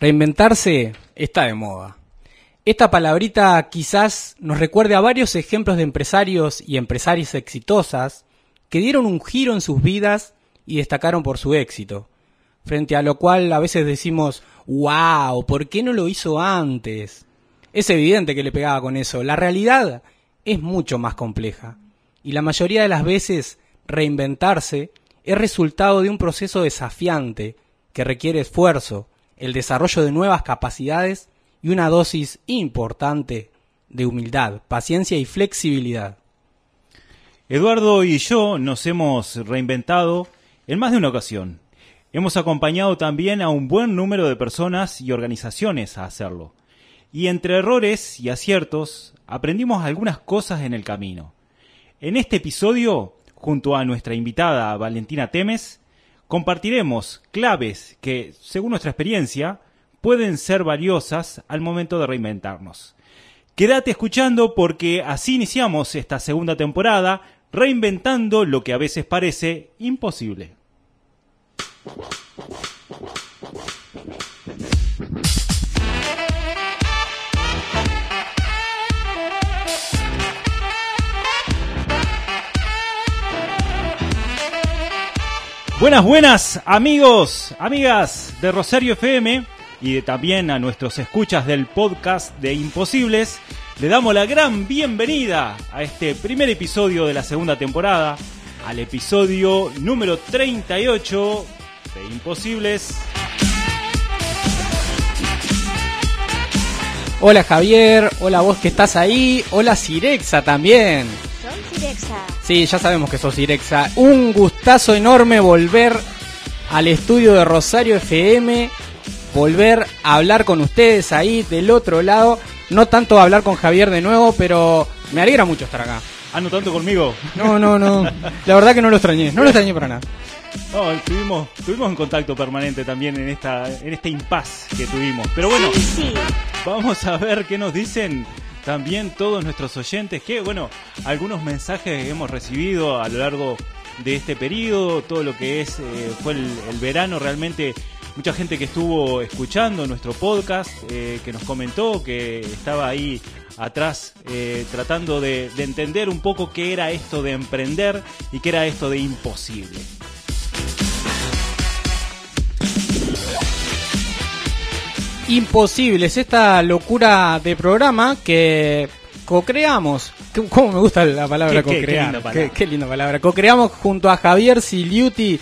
Reinventarse está de moda. Esta palabrita quizás nos recuerde a varios ejemplos de empresarios y empresarias exitosas que dieron un giro en sus vidas y destacaron por su éxito, frente a lo cual a veces decimos, wow, ¿por qué no lo hizo antes? Es evidente que le pegaba con eso. La realidad es mucho más compleja y la mayoría de las veces reinventarse es resultado de un proceso desafiante que requiere esfuerzo, el desarrollo de nuevas capacidades y una dosis importante de humildad, paciencia y flexibilidad. Eduardo y yo nos hemos reinventado en más de una ocasión. Hemos acompañado también a un buen número de personas y organizaciones a hacerlo. Y entre errores y aciertos aprendimos algunas cosas en el camino. En este episodio, junto a nuestra invitada Valentina Temes, compartiremos claves que, según nuestra experiencia, pueden ser valiosas al momento de reinventarnos. Quédate escuchando porque así iniciamos esta segunda temporada reinventando lo que a veces parece imposible. Buenas, buenas amigos, amigas de Rosario FM y también a nuestros escuchas del podcast de Imposibles. Le damos la gran bienvenida a este primer episodio de la segunda temporada, al episodio número 38 de Imposibles. Hola Javier, hola vos que estás ahí, hola Cirexa también. Sí, ya sabemos que sos Irexa. Un gustazo enorme volver al estudio de Rosario FM, volver a hablar con ustedes ahí del otro lado. No tanto hablar con Javier de nuevo, pero me alegra mucho estar acá. Ah, no tanto conmigo. No, no, no. La verdad que no lo extrañé, no lo extrañé para nada. No, estuvimos, estuvimos en contacto permanente también en esta, en este impas que tuvimos. Pero bueno, vamos a ver qué nos dicen también todos nuestros oyentes, que bueno, algunos mensajes hemos recibido a lo largo de este periodo, todo lo que es eh, fue el, verano, realmente mucha gente que estuvo escuchando nuestro podcast, eh, que nos comentó que estaba ahí atrás eh, tratando de, de entender un poco qué era esto de emprender y qué era esto de imposible. Imposibles, esta locura de programa que co-creamos. ¿Cómo me gusta la palabra co-crear? Qué, linda palabra. Co-creamos junto a Javier Siliuti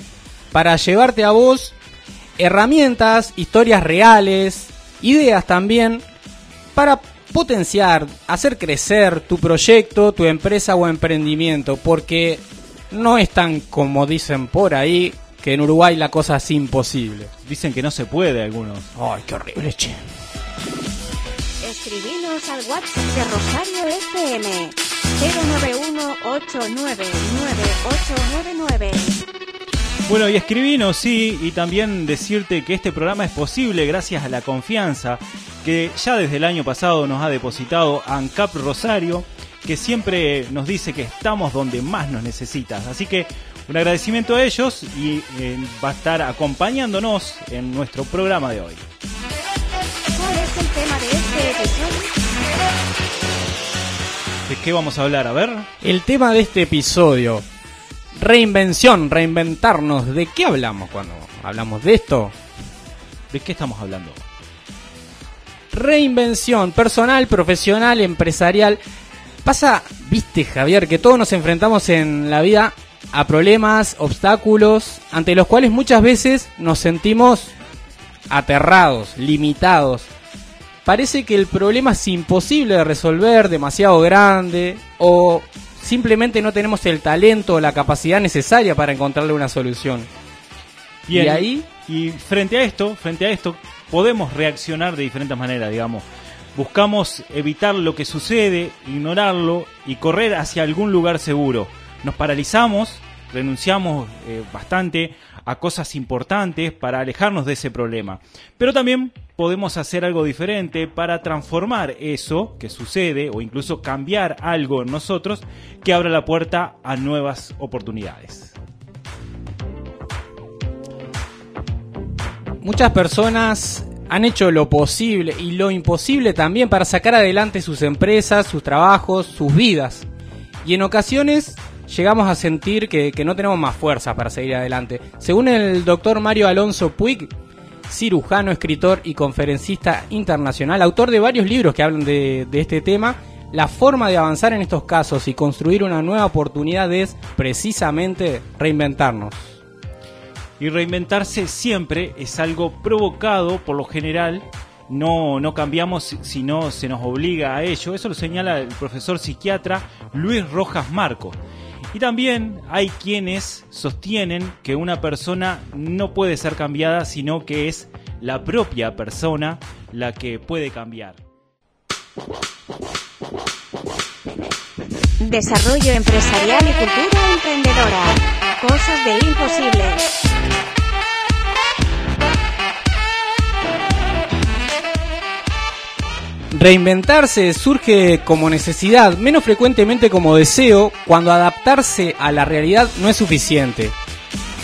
para llevarte a vos herramientas, historias reales, ideas también, para potenciar, hacer crecer tu proyecto, tu empresa o emprendimiento, porque no es tan como dicen por ahí, que en Uruguay la cosa es imposible. Dicen que no se puede algunos. Ay, qué horrible, che. Escribinos al WhatsApp de Rosario FM 091 Bueno, y escribinos, sí, y también decirte que este programa es posible gracias a la confianza que ya desde el año pasado nos ha depositado ANCAP Rosario, que siempre nos dice que estamos donde más nos necesitas. Así que un agradecimiento a ellos y eh, va a estar acompañándonos en nuestro programa de hoy. ¿Cuál es el tema de este episodio? ¿De qué vamos a hablar? A ver. El tema de este episodio. Reinvención, reinventarnos. ¿De qué hablamos cuando hablamos de esto? ¿De qué estamos hablando? Reinvención personal, profesional, empresarial. Pasa, viste Javier, que todos nos enfrentamos en la vida a problemas, obstáculos, ante los cuales muchas veces nos sentimos aterrados, limitados. Parece que el problema es imposible de resolver, demasiado grande, o simplemente no tenemos el talento o la capacidad necesaria para encontrarle una solución. y ahí. Y frente a esto, frente a esto, podemos reaccionar de diferentes maneras, digamos. Buscamos evitar lo que sucede, ignorarlo y correr hacia algún lugar seguro nos paralizamos, renunciamos eh, bastante a cosas importantes para alejarnos de ese problema. Pero también podemos hacer algo diferente para transformar eso que sucede o incluso cambiar algo en nosotros que abra la puerta a nuevas oportunidades. Muchas personas han hecho lo posible y lo imposible también para sacar adelante sus empresas, sus trabajos, sus vidas. Y en ocasiones llegamos a sentir que, que no tenemos más fuerza para seguir adelante. Según el doctor Mario Alonso Puig, cirujano, escritor y conferencista internacional, autor de varios libros que hablan de, de este tema, la forma de avanzar en estos casos y construir una nueva oportunidad es precisamente reinventarnos. Y reinventarse siempre es algo provocado por lo general. No, no cambiamos si no se nos obliga a ello. Eso lo señala el profesor psiquiatra Luis Rojas Marco. Y también hay quienes sostienen que una persona no puede ser cambiada, sino que es la propia persona la que puede cambiar. Desarrollo empresarial y cultura emprendedora. Cosas de imposible. Reinventarse surge como necesidad, menos frecuentemente como deseo, cuando adaptarse a la realidad no es suficiente.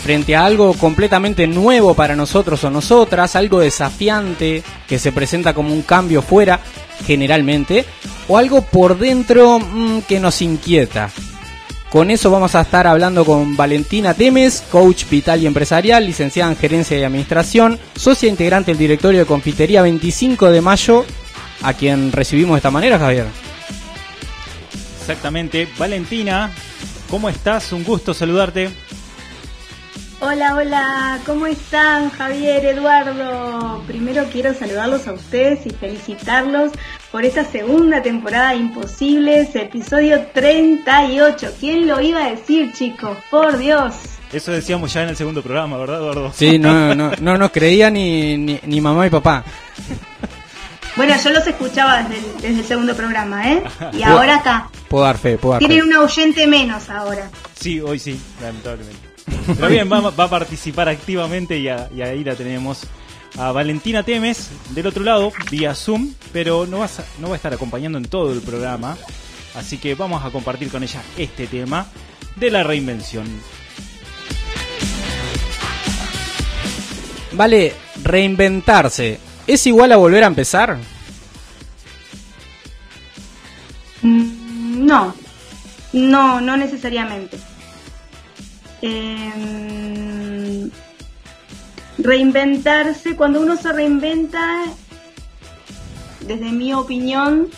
Frente a algo completamente nuevo para nosotros o nosotras, algo desafiante que se presenta como un cambio fuera, generalmente, o algo por dentro mmm, que nos inquieta. Con eso vamos a estar hablando con Valentina Temes, coach vital y empresarial, licenciada en gerencia y administración, socia integrante del directorio de Confitería 25 de mayo a quien recibimos de esta manera, Javier. Exactamente. Valentina, ¿cómo estás? Un gusto saludarte. Hola, hola, ¿cómo están Javier, Eduardo? Primero quiero saludarlos a ustedes y felicitarlos por esta segunda temporada de Imposibles, episodio 38. ¿Quién lo iba a decir, chicos? Por Dios. Eso decíamos ya en el segundo programa, ¿verdad, Eduardo? Sí, no, no, no nos creía ni, ni, ni mamá y papá. Bueno, yo los escuchaba desde el, desde el segundo programa, ¿eh? Y ahora acá. Puedo dar fe, puedo dar Tienen fe. un oyente menos ahora. Sí, hoy sí, lamentablemente. Pero bien, va, va a participar activamente y, a- y ahí la tenemos a Valentina Temes del otro lado, vía Zoom, pero no, vas a- no va a estar acompañando en todo el programa. Así que vamos a compartir con ella este tema de la reinvención. Vale, reinventarse. ¿Es igual a volver a empezar? Mm, No, no, no necesariamente. Em, reinventarse, cuando uno se reinventa, desde mi opinión,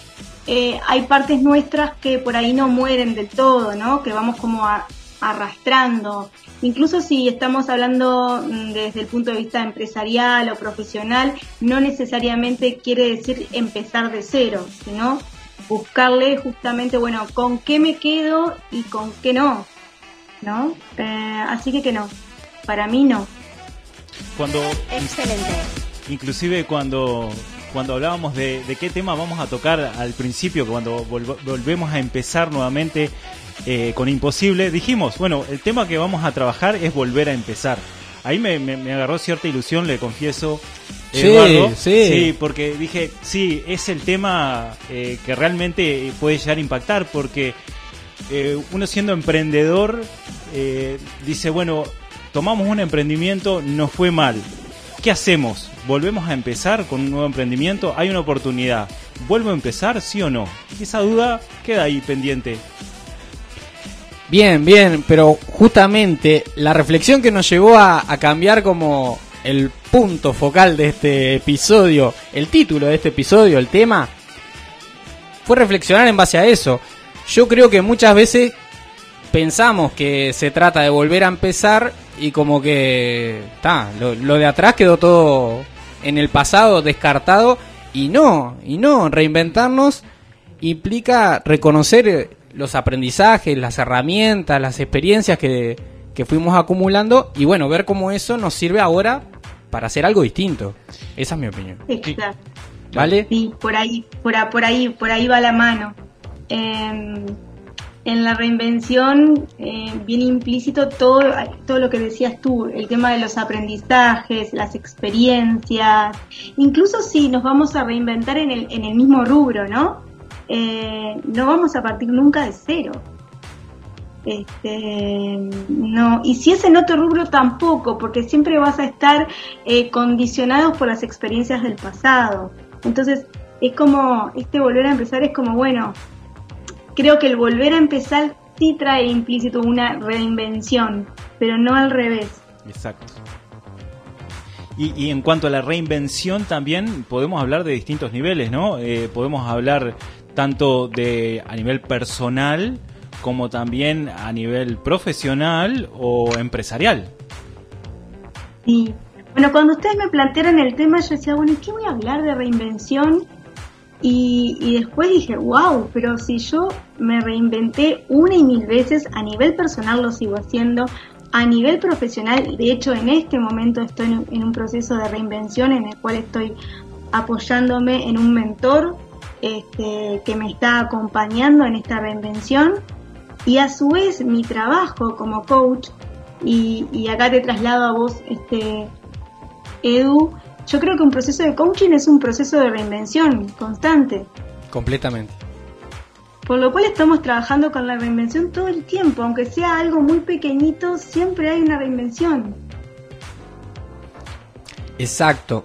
eh, hay partes nuestras que por ahí no mueren del todo, ¿no? Que vamos como a- arrastrando. Incluso si estamos hablando mm, desde el punto de vista empresarial o profesional, no necesariamente quiere decir empezar de cero, sino buscarle justamente, bueno, con qué me quedo y con qué no, ¿no? Eh, así que que no, para mí no. Cuando Excelente. Inclusive cuando, cuando hablábamos de, de qué tema vamos a tocar al principio, cuando volv- volvemos a empezar nuevamente eh, con Imposible, dijimos, bueno, el tema que vamos a trabajar es volver a empezar. Ahí me, me- me agarró cierta ilusión, le confieso, Sí, Eduardo. sí. porque dije, sí, es el tema eh, que realmente puede llegar a impactar, porque eh, uno siendo emprendedor dice, bueno, tomamos un emprendimiento, nos fue mal. ¿Qué hacemos? ¿Volvemos a empezar con un nuevo emprendimiento? ¿Hay una oportunidad? ¿Vuelvo a empezar, sí o no? Esa duda queda ahí pendiente. Bien, bien, pero justamente la reflexión que nos llevó a, cambiar como el punto focal de este episodio, el título de este episodio, el tema, fue reflexionar en base a eso. Yo creo que muchas veces pensamos que se trata de volver a empezar y como que está, lo, lo de atrás quedó todo en el pasado descartado y no, y no, reinventarnos implica reconocer los aprendizajes, las herramientas, las experiencias que, que fuimos acumulando y bueno, ver cómo eso nos sirve ahora para hacer algo distinto. Esa es mi opinión. Exacto. ¿Vale? Sí, por ahí, por, por ahí, por ahí va la mano. En, en la reinvención eh, viene implícito todo, todo lo que decías tú, el tema de los aprendizajes, las experiencias, incluso si nos vamos a reinventar en el, en el mismo rubro, ¿no? Eh, no vamos a partir nunca de cero. Este, no, y si es en otro rubro tampoco, porque siempre vas a estar eh, condicionados por las experiencias del pasado. Entonces, es como, este volver a empezar es como, bueno, creo que el volver a empezar sí trae implícito una reinvención, pero no al revés. Exacto. Y, en cuanto a la reinvención también podemos hablar de distintos niveles, ¿no? Eh, podemos hablar tanto de a nivel personal como también a nivel profesional o empresarial. Sí. Bueno, cuando ustedes me plantearon el tema, yo decía, bueno, ¿qué voy a hablar de reinvención? Y, y, después dije, wow, pero si yo me reinventé una y mil veces, a nivel personal lo sigo haciendo, a nivel profesional, de hecho en este momento estoy en un proceso de reinvención en el cual estoy apoyándome en un mentor este, que me está acompañando en esta reinvención y a su vez mi trabajo como coach y, y acá te traslado a vos este Edu yo creo que un proceso de coaching es un proceso de reinvención constante completamente por lo cual estamos trabajando con la reinvención todo el tiempo, aunque sea algo muy pequeñito, siempre hay una reinvención. Exacto.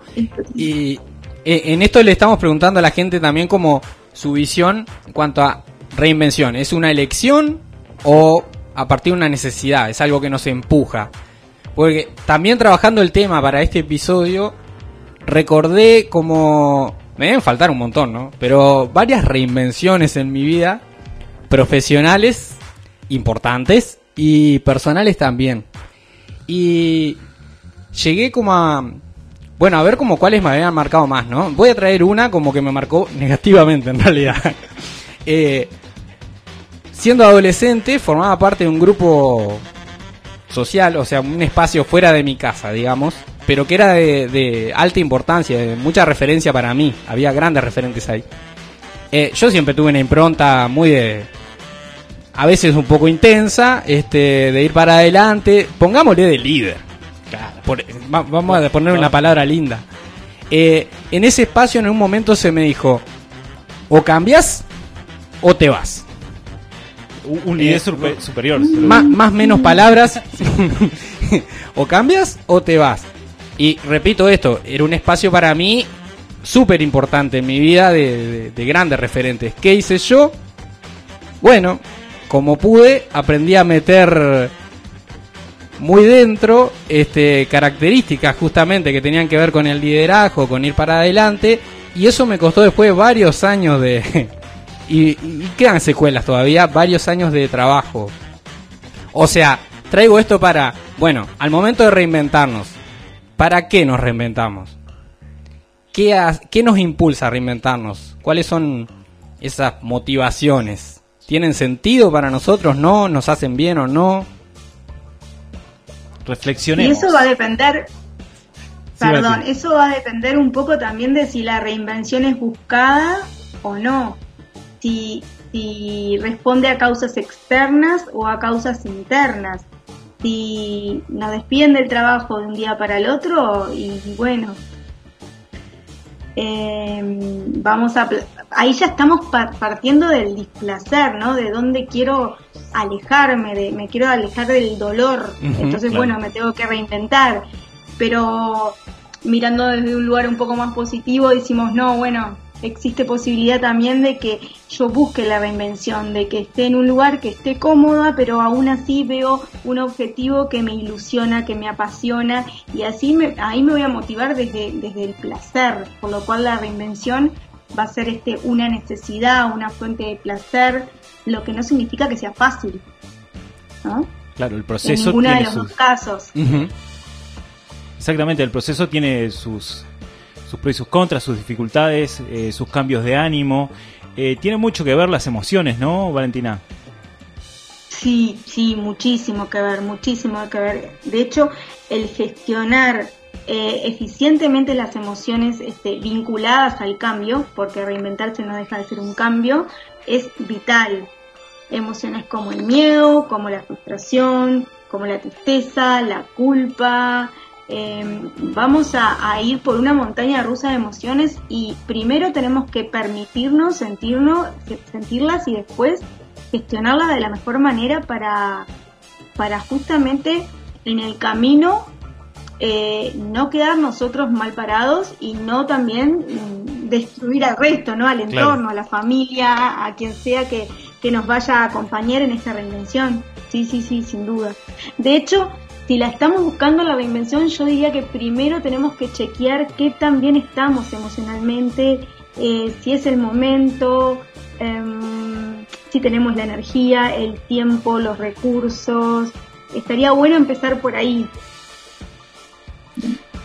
Y en esto le estamos preguntando a la gente también como su visión en cuanto a reinvención. ¿Es una elección o a partir de una necesidad? Es algo que nos empuja. Porque también trabajando el tema para este episodio, recordé como me deben faltar un montón, ¿no? Pero varias reinvenciones en mi vida, profesionales, importantes, y personales también. Y llegué como a... Bueno, a ver como cuáles me habían marcado más, ¿no? Voy a traer una como que me marcó negativamente en realidad. Eh, siendo adolescente formaba parte de un grupo social, o sea, un espacio fuera de mi casa, digamos, pero que era de, alta importancia, de mucha referencia para mí. Había grandes referentes ahí. Eh, yo siempre tuve una impronta muy de. A veces un poco intensa, este, de ir para adelante. Pongámosle de líder. Vamos a poner una palabra linda. Eh, en ese espacio, en un momento se me dijo: o cambias o te vas. Un líder eh, superior. Más, más menos palabras. o cambias o te vas. Y repito esto, era un espacio para mí súper importante en mi vida de, grandes referentes. ¿Qué hice yo? Bueno, como pude, aprendí a meter muy dentro este, características justamente que tenían que ver con el liderazgo, con ir para adelante. Y eso me costó después varios años de... y, quedan secuelas todavía, varios años de trabajo. O sea, traigo esto para, bueno, al momento de reinventarnos, ¿Para qué nos reinventamos? ¿Qué, ¿Qué nos impulsa a reinventarnos? ¿Cuáles son esas motivaciones? ¿Tienen sentido para nosotros? ¿No? ¿Nos hacen bien o no? Reflexionemos. Y eso va a depender, perdón, eso va a depender un poco también de si la reinvención es buscada o no. Si, si responde a causas externas o a causas internas si nos despiden del trabajo de un día para el otro y bueno, em, vamos a ahí ya estamos partiendo del displacer, ¿no? De dónde quiero alejarme, de me quiero alejar del dolor. Entonces, bueno, me tengo que reinventar. Pero mirando desde un lugar un poco más positivo, decimos, no, bueno, existe posibilidad también de que yo busque la reinvención, de que esté en un lugar que esté cómoda, pero aún así veo un objetivo que me ilusiona, que me apasiona y así me, ahí me voy a motivar desde, desde el placer, por lo cual la reinvención va a ser este, una necesidad, una fuente de placer, lo que no significa que sea fácil. Claro, el proceso. En ninguno de los dos casos. Exactamente, el proceso tiene sus sus pros y sus contras, sus dificultades, eh, sus cambios de ánimo. Eh, tiene mucho que ver las emociones, ¿no, Valentina? Sí, sí, muchísimo que ver, muchísimo que ver. De hecho, el gestionar eh, eficientemente las emociones este, vinculadas al cambio, porque reinventarse no deja de ser un cambio, es vital. Emociones como el miedo, como la frustración, como la tristeza, la culpa, Em, vamos a, ir por una montaña rusa de emociones y primero tenemos que permitirnos sentirnos, sentirlas y después gestionarla de la mejor manera para, para justamente en el camino eh, no quedar nosotros mal parados y no también mm, destruir al resto, ¿no? Al entorno, a la familia, a quien sea que, que nos vaya a acompañar en esta reinvención. Sí, sí, sí, sin duda. De hecho, si la estamos buscando la reinvención, yo diría que primero tenemos que chequear qué tan bien estamos emocionalmente, eh, si es el momento, em, si tenemos la energía, el tiempo, los recursos. Estaría bueno empezar por ahí.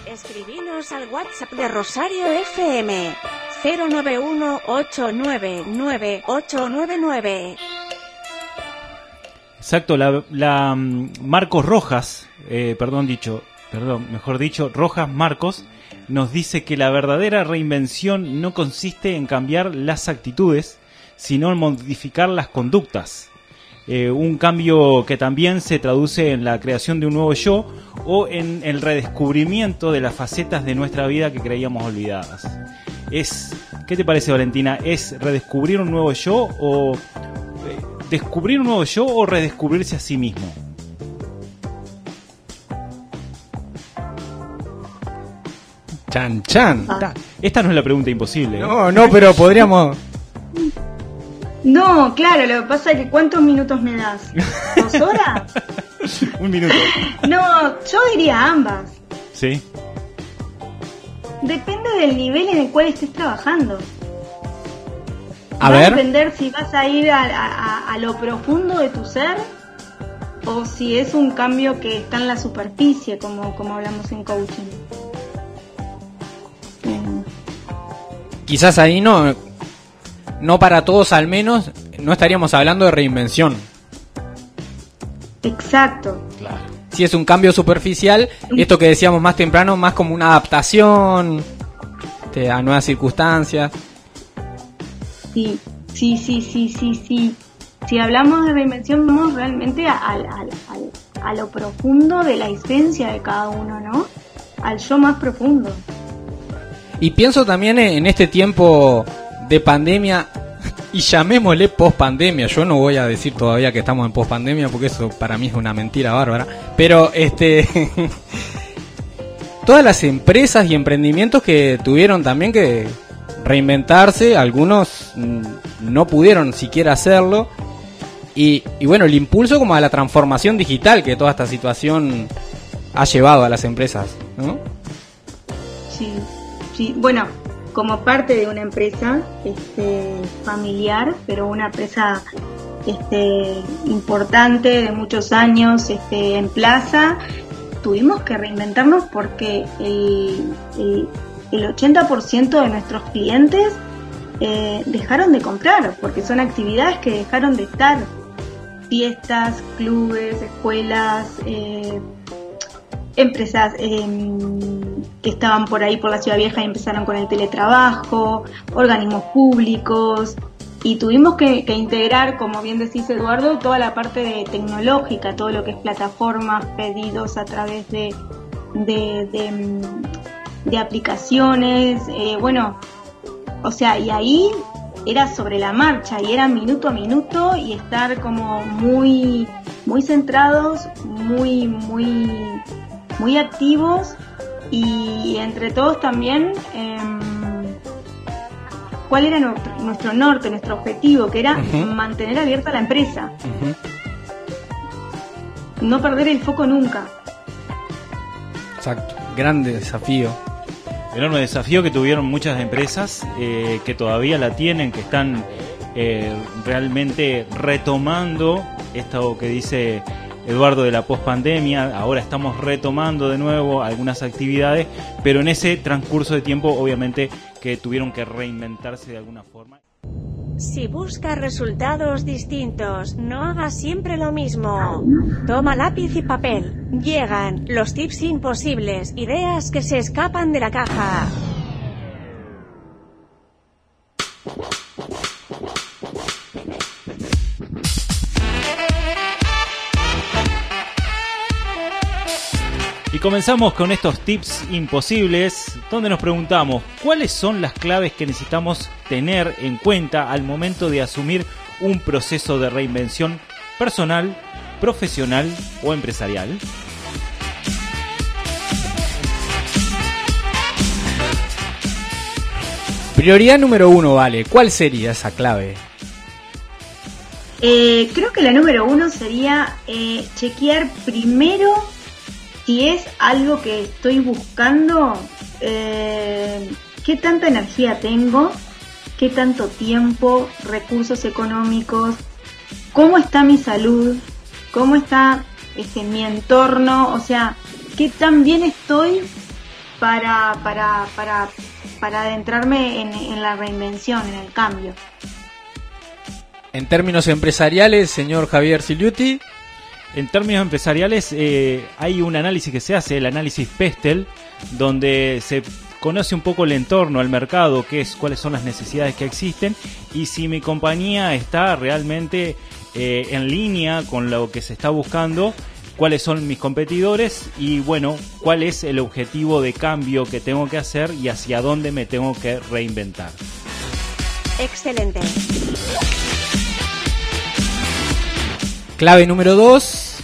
Escribinos al WhatsApp de Rosario FM 091 899 899. Exacto, la, la mm, Marcos Rojas, eh, perdón dicho, perdón, mejor dicho, Rojas Marcos, nos dice que la verdadera reinvención no consiste en cambiar las actitudes, sino en modificar las conductas. Eh, un cambio que también se traduce en la creación de un nuevo yo o en el redescubrimiento de las facetas de nuestra vida que creíamos olvidadas. Es, ¿Qué te parece Valentina? ¿Es redescubrir un nuevo yo o descubrir un nuevo yo o redescubrirse a sí mismo? Chan, chan. Ah. Esta no es la pregunta imposible. ¿eh? No, no, pero podríamos... No, claro, lo que pasa es que ¿cuántos minutos me das? ¿Dos horas? Un minuto. No, yo diría ambas. Sí. Depende del nivel en el cual estés trabajando. A Va a ver. depender si vas a ir a, a- a lo profundo de tu ser o si es un cambio que está en la superficie, como, como hablamos en coaching. Mm, Quizás ahí no, no para todos al menos, no estaríamos hablando de reinvención. Exacto. Si es un cambio superficial, esto que decíamos más temprano, más como una adaptación este, a nuevas circunstancias. Sí, sí, sí, sí, sí, sí. Si hablamos de reinvención, vamos realmente a, a lo profundo de la esencia de cada uno, ¿no? Al yo más profundo. Y pienso también en este tiempo de pandemia, y llamémosle post pandemia. Yo no voy a decir todavía que estamos en post pandemia porque eso para mí es una mentira bárbara. Pero este. todas las empresas y emprendimientos que tuvieron también que reinventarse, algunos mm, no pudieron siquiera hacerlo. Y, y bueno, el impulso como a la transformación digital que toda esta situación ha llevado a las empresas, ¿no? Sí, sí. Bueno, como parte de una empresa este, familiar, pero una empresa este, importante de muchos años este, en plaza, tuvimos que reinventarnos porque el, el, el 80% de nuestros clientes eh, dejaron de comprar, porque son actividades que dejaron de estar. Fiestas, clubes, escuelas, eh, empresas em, que estaban por ahí por la ciudad vieja y empezaron con el teletrabajo, organismos públicos y tuvimos que, integrar, como bien decís Eduardo, toda la parte de tecnológica, todo lo que es plataformas, pedidos a través de, em, de aplicaciones, eh, bueno, o sea, y ahí era sobre la marcha y era minuto a minuto y estar como muy muy centrados, muy muy muy activos y entre todos también em, cuál era nuestro, nuestro norte, nuestro objetivo, que era mantener abierta la empresa, no perder el foco nunca. Exacto, grande desafío. Enorme desafío que tuvieron muchas empresas eh, que todavía la tienen, que están eh, realmente retomando esto que dice Eduardo de la pospandemia. Ahora estamos retomando de nuevo algunas actividades, pero en ese transcurso de tiempo, obviamente, que tuvieron que reinventarse de alguna forma. Si buscas resultados distintos, no hagas siempre lo mismo. Toma lápiz y papel. Llegan los tips imposibles, ideas que se escapan de la caja. Comenzamos con estos tips imposibles, donde nos preguntamos cuáles son las claves que necesitamos tener en cuenta al momento de asumir un proceso de reinvención personal, profesional o empresarial? Prioridad número uno, vale. ¿Cuál sería esa clave? Eh, creo que la número uno sería eh, chequear primero si es algo que estoy buscando, eh, qué tanta energía tengo, qué tanto tiempo, recursos económicos, cómo está mi salud, cómo está este, mi entorno, o sea, qué tan bien estoy para, para, para, para adentrarme en, en la reinvención, en el cambio. En términos empresariales, señor Javier Siliuti. En términos empresariales, eh, hay un análisis que se hace, el análisis Pestel, donde se conoce un poco el entorno, el mercado, qué es, cuáles son las necesidades que existen y si mi compañía está realmente eh, en línea con lo que se está buscando, cuáles son mis competidores y bueno, cuál es el objetivo de cambio que tengo que hacer y hacia dónde me tengo que reinventar. Excelente. Clave número 2.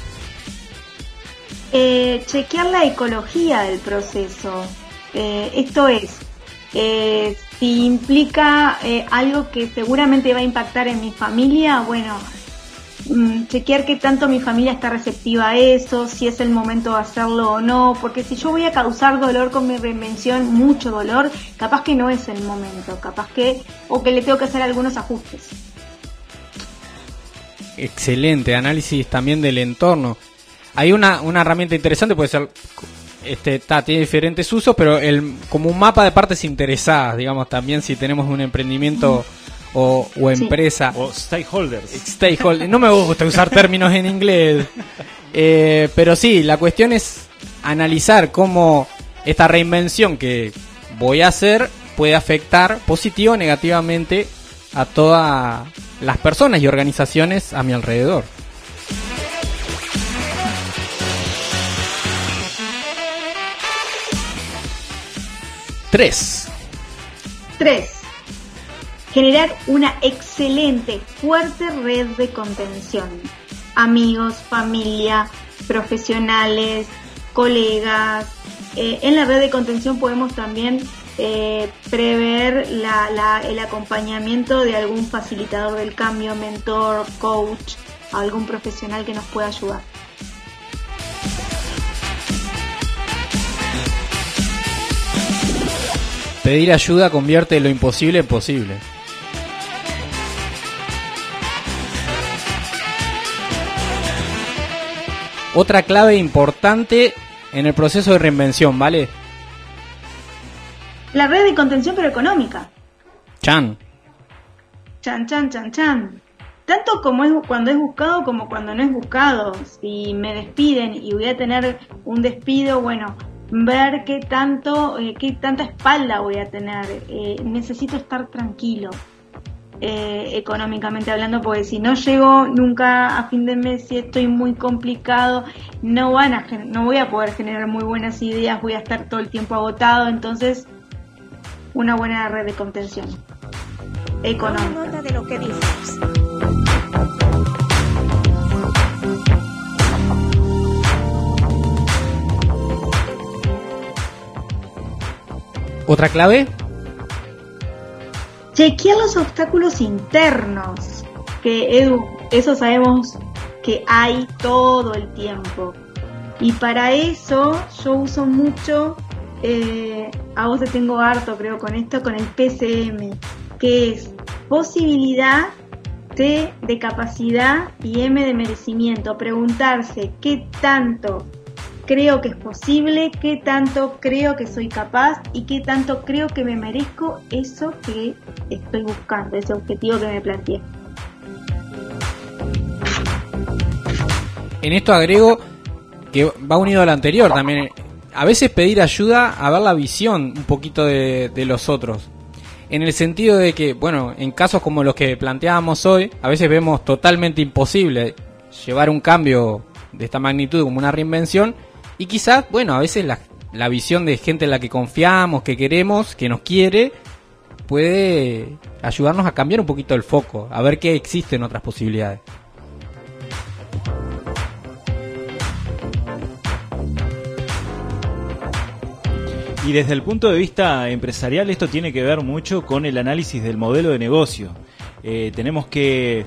Eh, chequear la ecología del proceso. Eh, esto es, eh, si implica eh, algo que seguramente va a impactar en mi familia, bueno, mm, chequear qué tanto mi familia está receptiva a eso, si es el momento de hacerlo o no, porque si yo voy a causar dolor con mi reinvención, mucho dolor, capaz que no es el momento, capaz que, o que le tengo que hacer algunos ajustes. Excelente, análisis también del entorno. Hay una, una herramienta interesante, puede ser, este, ta, tiene diferentes usos, pero el, como un mapa de partes interesadas, digamos, también si tenemos un emprendimiento o, o Sí. empresa. O stakeholders. Stakeholder. No me gusta usar términos en inglés. Eh, pero sí, la cuestión es analizar cómo esta reinvención que voy a hacer puede afectar positivo o negativamente a todas las personas y organizaciones a mi alrededor. Tres. 3. Generar una excelente, fuerte red de contención. Amigos, familia, profesionales, colegas. Eh, en la red de contención podemos también eh, prever la- la- el acompañamiento de algún facilitador del cambio, mentor, coach, algún profesional que nos pueda ayudar. Pedir ayuda convierte lo imposible en posible. Otra clave importante en el proceso de reinvención, ¿vale? La red de contención pero económica. Chan. Chan, chan, chan, chan. Tanto como es cuando es buscado como cuando no es buscado. Si me despiden y voy a tener un despido, bueno, ver qué tanto, eh, qué tanta espalda voy a tener. Eh, necesito estar tranquilo. eh, económicamente hablando, porque si no llego nunca a fin de mes, si estoy muy complicado, no van a, no voy a poder generar muy buenas ideas, voy a estar todo el tiempo agotado, entonces una buena red de contención Toma económica. nota de lo que dices. Otra clave, Chequear los obstáculos internos, que Edu, eso sabemos que hay todo el tiempo. Y para eso yo uso mucho, eh, a vos te tengo harto creo con esto, con el PCM, que es posibilidad, T de capacidad y M de merecimiento. Preguntarse qué tanto creo que es posible, qué tanto creo que soy capaz y qué tanto creo que me merezco eso que estoy buscando, ese objetivo que me planteé. en esto agrego que va unido al anterior también. A veces pedir ayuda a ver la visión un poquito de, de los otros. En el sentido de que, bueno, en casos como los que planteábamos hoy, a veces vemos totalmente imposible llevar un cambio de esta magnitud como una reinvención. Y quizás, bueno, a veces la, la visión de gente en la que confiamos, que queremos, que nos quiere, puede ayudarnos a cambiar un poquito el foco, a ver qué existen otras posibilidades. Y desde el punto de vista empresarial esto tiene que ver mucho con el análisis del modelo de negocio. Eh, tenemos que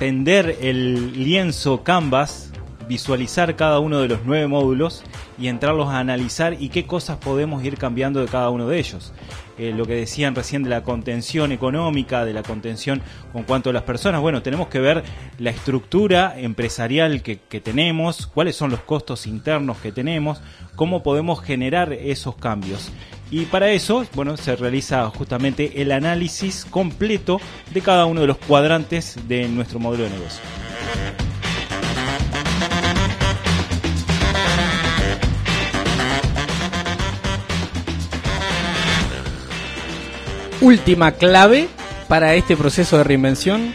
tender el lienzo Canvas, visualizar cada uno de los nueve módulos y entrarlos a analizar y qué cosas podemos ir cambiando de cada uno de ellos. Eh, lo que decían recién de la contención económica, de la contención con cuanto a las personas. Bueno, tenemos que ver la estructura empresarial que, que tenemos, cuáles son los costos internos que tenemos, cómo podemos generar esos cambios. Y para eso, bueno, se realiza justamente el análisis completo de cada uno de los cuadrantes de nuestro modelo de negocio. Última clave para este proceso de reinvención?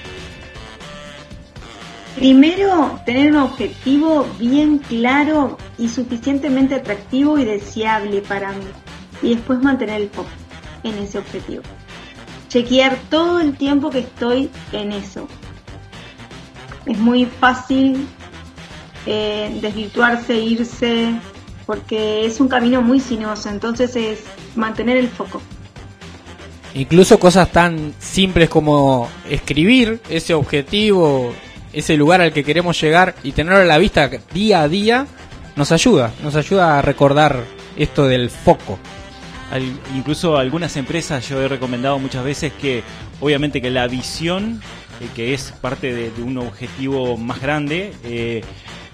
Primero, tener un objetivo bien claro y suficientemente atractivo y deseable para mí. Y después mantener el foco en ese objetivo. Chequear todo el tiempo que estoy en eso. Es muy fácil eh, desvirtuarse, irse, porque es un camino muy sinuoso. Entonces es mantener el foco. Incluso cosas tan simples como escribir ese objetivo, ese lugar al que queremos llegar y tenerlo a la vista día a día, nos ayuda, nos ayuda a recordar esto del foco. incluso algunas empresas yo he recomendado muchas veces que obviamente que la visión, eh, que es parte de, un objetivo más grande, eh,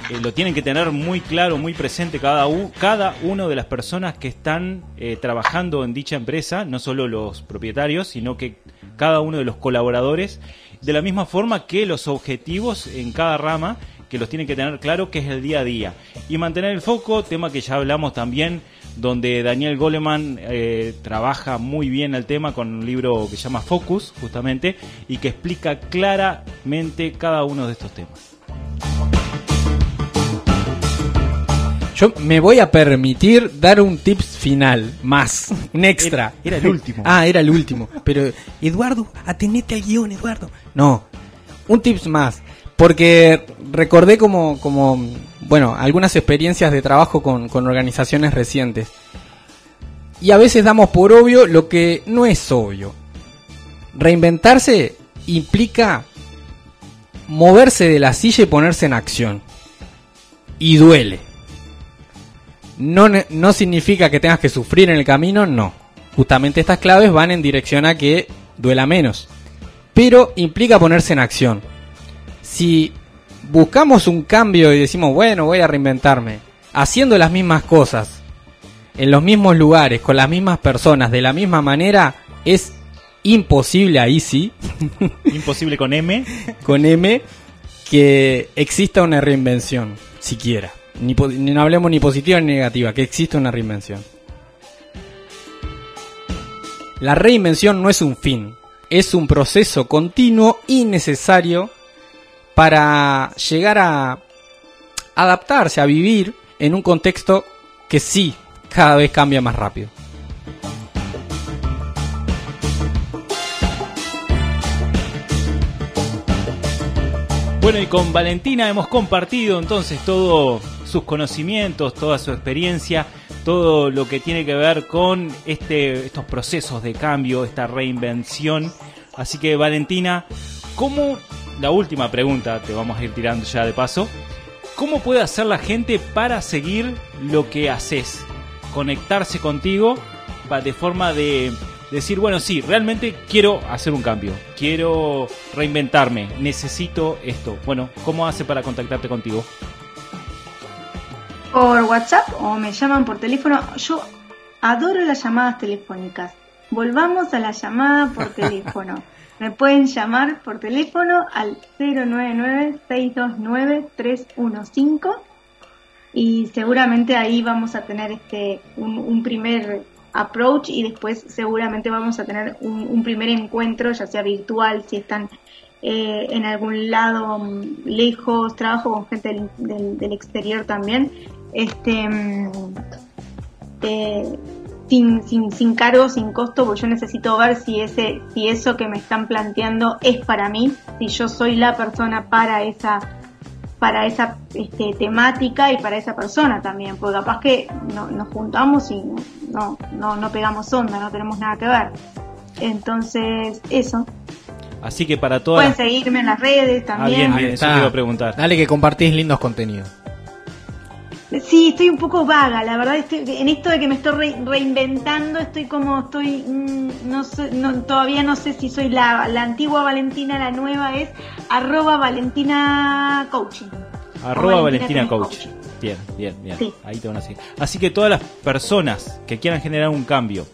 eh, lo tienen que tener muy claro, muy presente cada, cada uno de las personas que están eh, trabajando en dicha empresa, no solo los propietarios, sino que cada uno de los colaboradores, de la misma forma que los objetivos en cada rama, que los tienen que tener claro, que es el día a día. Y mantener el foco, tema que ya hablamos también, donde Daniel Goleman eh, trabaja muy bien el tema con un libro que se llama Focus, justamente, y que explica claramente cada uno de estos temas. Yo me voy a permitir dar un tips final, más, un extra. Era, el último. ah, era el último. Pero, Eduardo, atenete al guion, Eduardo. No, un tips más. Porque recordé como, como bueno, algunas experiencias de trabajo con, con organizaciones recientes. Y a veces damos por obvio lo que no es obvio. Reinventarse implica moverse de la silla y ponerse en acción. Y duele no, no significa que tengas que sufrir en el camino, no. Justamente estas claves van en dirección a que duela menos. Pero implica ponerse en acción. Si buscamos un cambio y decimos, bueno, voy a reinventarme, haciendo las mismas cosas, en los mismos lugares, con las mismas personas, de la misma manera, es imposible ahí sí. Imposible con M. con M, que exista una reinvención, siquiera. Ni, no hablemos ni positiva ni negativa, que existe una reinvención. La reinvención no es un fin, es un proceso continuo y necesario para llegar a adaptarse, a vivir en un contexto que sí cada vez cambia más rápido. Bueno, y con Valentina hemos compartido entonces todo sus conocimientos, toda su experiencia, todo lo que tiene que ver con este, estos procesos de cambio, esta reinvención. Así que Valentina, ¿cómo, la última pregunta te vamos a ir tirando ya de paso, ¿cómo puede hacer la gente para seguir lo que haces? Conectarse contigo de forma de decir, bueno, sí, realmente quiero hacer un cambio, quiero reinventarme, necesito esto. Bueno, ¿cómo hace para contactarte contigo? Por WhatsApp o me llaman por teléfono. Yo adoro las llamadas telefónicas. Volvamos a la llamada por teléfono. Me pueden llamar por teléfono al 099-629-315 y seguramente ahí vamos a tener este un, primer approach y después seguramente vamos a tener un, primer encuentro, ya sea virtual, si están eh, en algún lado mm, lejos, trabajo con gente del exterior también, este, mm, eh, sin, sin, sin cargo, sin costo, porque yo necesito ver si ese, si eso que me están planteando es para mí, si yo soy la persona para esa, para esa este, temática y para esa persona también, porque capaz que no, nos juntamos y no, no, no pegamos onda, no tenemos nada que ver. Entonces, eso. Así que para todas. Pueden seguirme en las redes Ah, también. bien, bien, eso te iba a preguntar. Dale que compartís lindos contenidos. Sí, estoy un poco vaga, la verdad. Estoy, en esto de que me estoy re- reinventando, estoy como, estoy, mm, no sé, no, todavía no sé si soy la, la antigua Valentina, la nueva es arroba Valentina Coaching. Arroba Valentina Tenés Coach. Bien, bien, bien. Sí. Ahí te van a seguir. Así que todas las personas que quieran generar un cambio,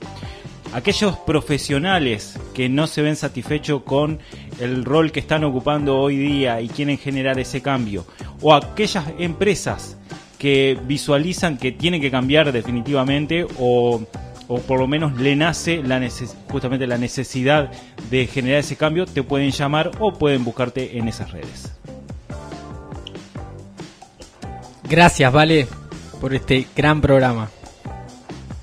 aquellos profesionales que no se ven satisfechos con el rol que están ocupando hoy día y quieren generar ese cambio, o aquellas empresas que visualizan que tienen que cambiar definitivamente o, o por lo menos le nace la neces- justamente la necesidad de generar ese cambio, te pueden llamar o pueden buscarte en esas redes. Gracias, Vale, por este gran programa.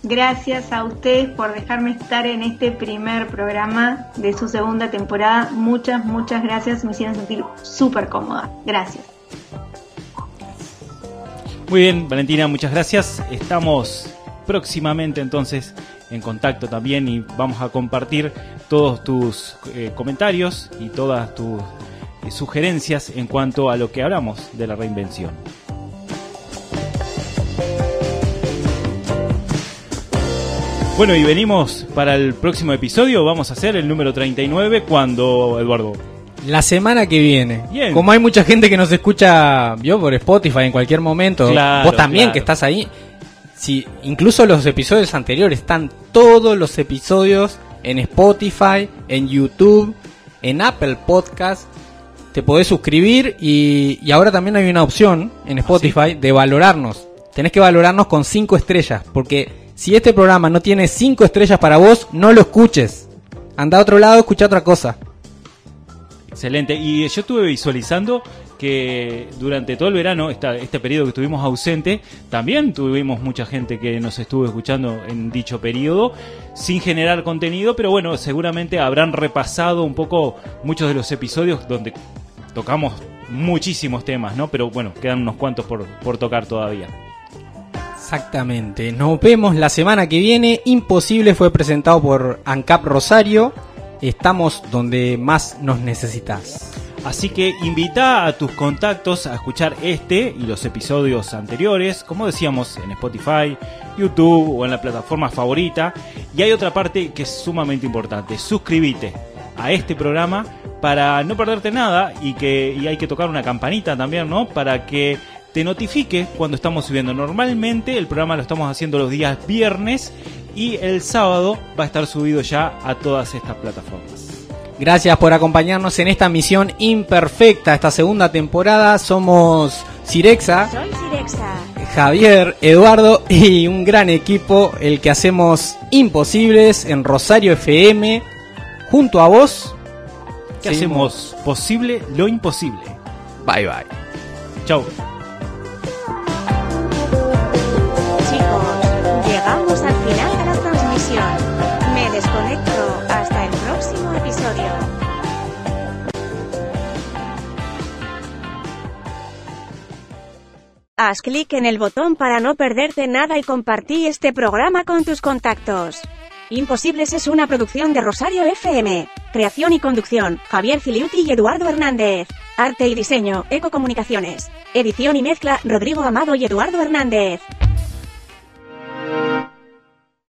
Gracias a ustedes por dejarme estar en este primer programa de su segunda temporada. Muchas, muchas gracias. Me hicieron sentir súper cómoda. Gracias. Muy bien, Valentina, muchas gracias. Estamos próximamente entonces en contacto también y vamos a compartir todos tus eh, comentarios y todas tus eh, sugerencias en cuanto a lo que hablamos de la reinvención. Bueno, y venimos para el próximo episodio. Vamos a hacer el número 39 cuando, Eduardo. La semana que viene, Bien. como hay mucha gente que nos escucha, vio por Spotify en cualquier momento, Claro, vos también claro. que estás ahí, si incluso los episodios anteriores están todos los episodios en Spotify, en YouTube, en Apple Podcast, te podés suscribir y, y ahora también hay una opción en Spotify de valorarnos. Tenés que valorarnos con 5 estrellas, porque si este programa no tiene 5 estrellas para vos, no lo escuches. Anda a otro lado, escucha otra cosa. Excelente. Y yo estuve visualizando que durante todo el verano, este periodo que estuvimos ausente, también tuvimos mucha gente que nos estuvo escuchando en dicho periodo, sin generar contenido, pero bueno, seguramente habrán repasado un poco muchos de los episodios donde tocamos muchísimos temas, ¿no? Pero bueno, quedan unos cuantos por, por tocar todavía. Exactamente. Nos vemos la semana que viene. Imposible fue presentado por ANCAP Rosario. Estamos donde más nos necesitas. Así que invita a tus contactos a escuchar este y los episodios anteriores, como decíamos, en Spotify, YouTube o en la plataforma favorita. Y hay otra parte que es sumamente importante, suscríbete a este programa para no perderte nada y que y hay que tocar una campanita también, ¿no? Para que te notifique cuando estamos subiendo. Normalmente el programa lo estamos haciendo los días viernes y el sábado va a estar subido ya a todas estas plataformas. Gracias por acompañarnos en esta misión imperfecta, esta segunda temporada. Somos Cirexa, Soy. Javier, Eduardo y un gran equipo, el que hacemos imposibles en Rosario FM, junto a vos. que hacemos posible lo imposible. Bye bye. Chau. Me desconecto. Hasta el próximo episodio. Haz clic en el botón para no perderte nada y compartí este programa con tus contactos. Imposibles es una producción de Rosario FM. Creación y conducción, Javier Filiuti y Eduardo Hernández. Arte y diseño, Ecocomunicaciones. Edición y mezcla, Rodrigo Amado y Eduardo Hernández.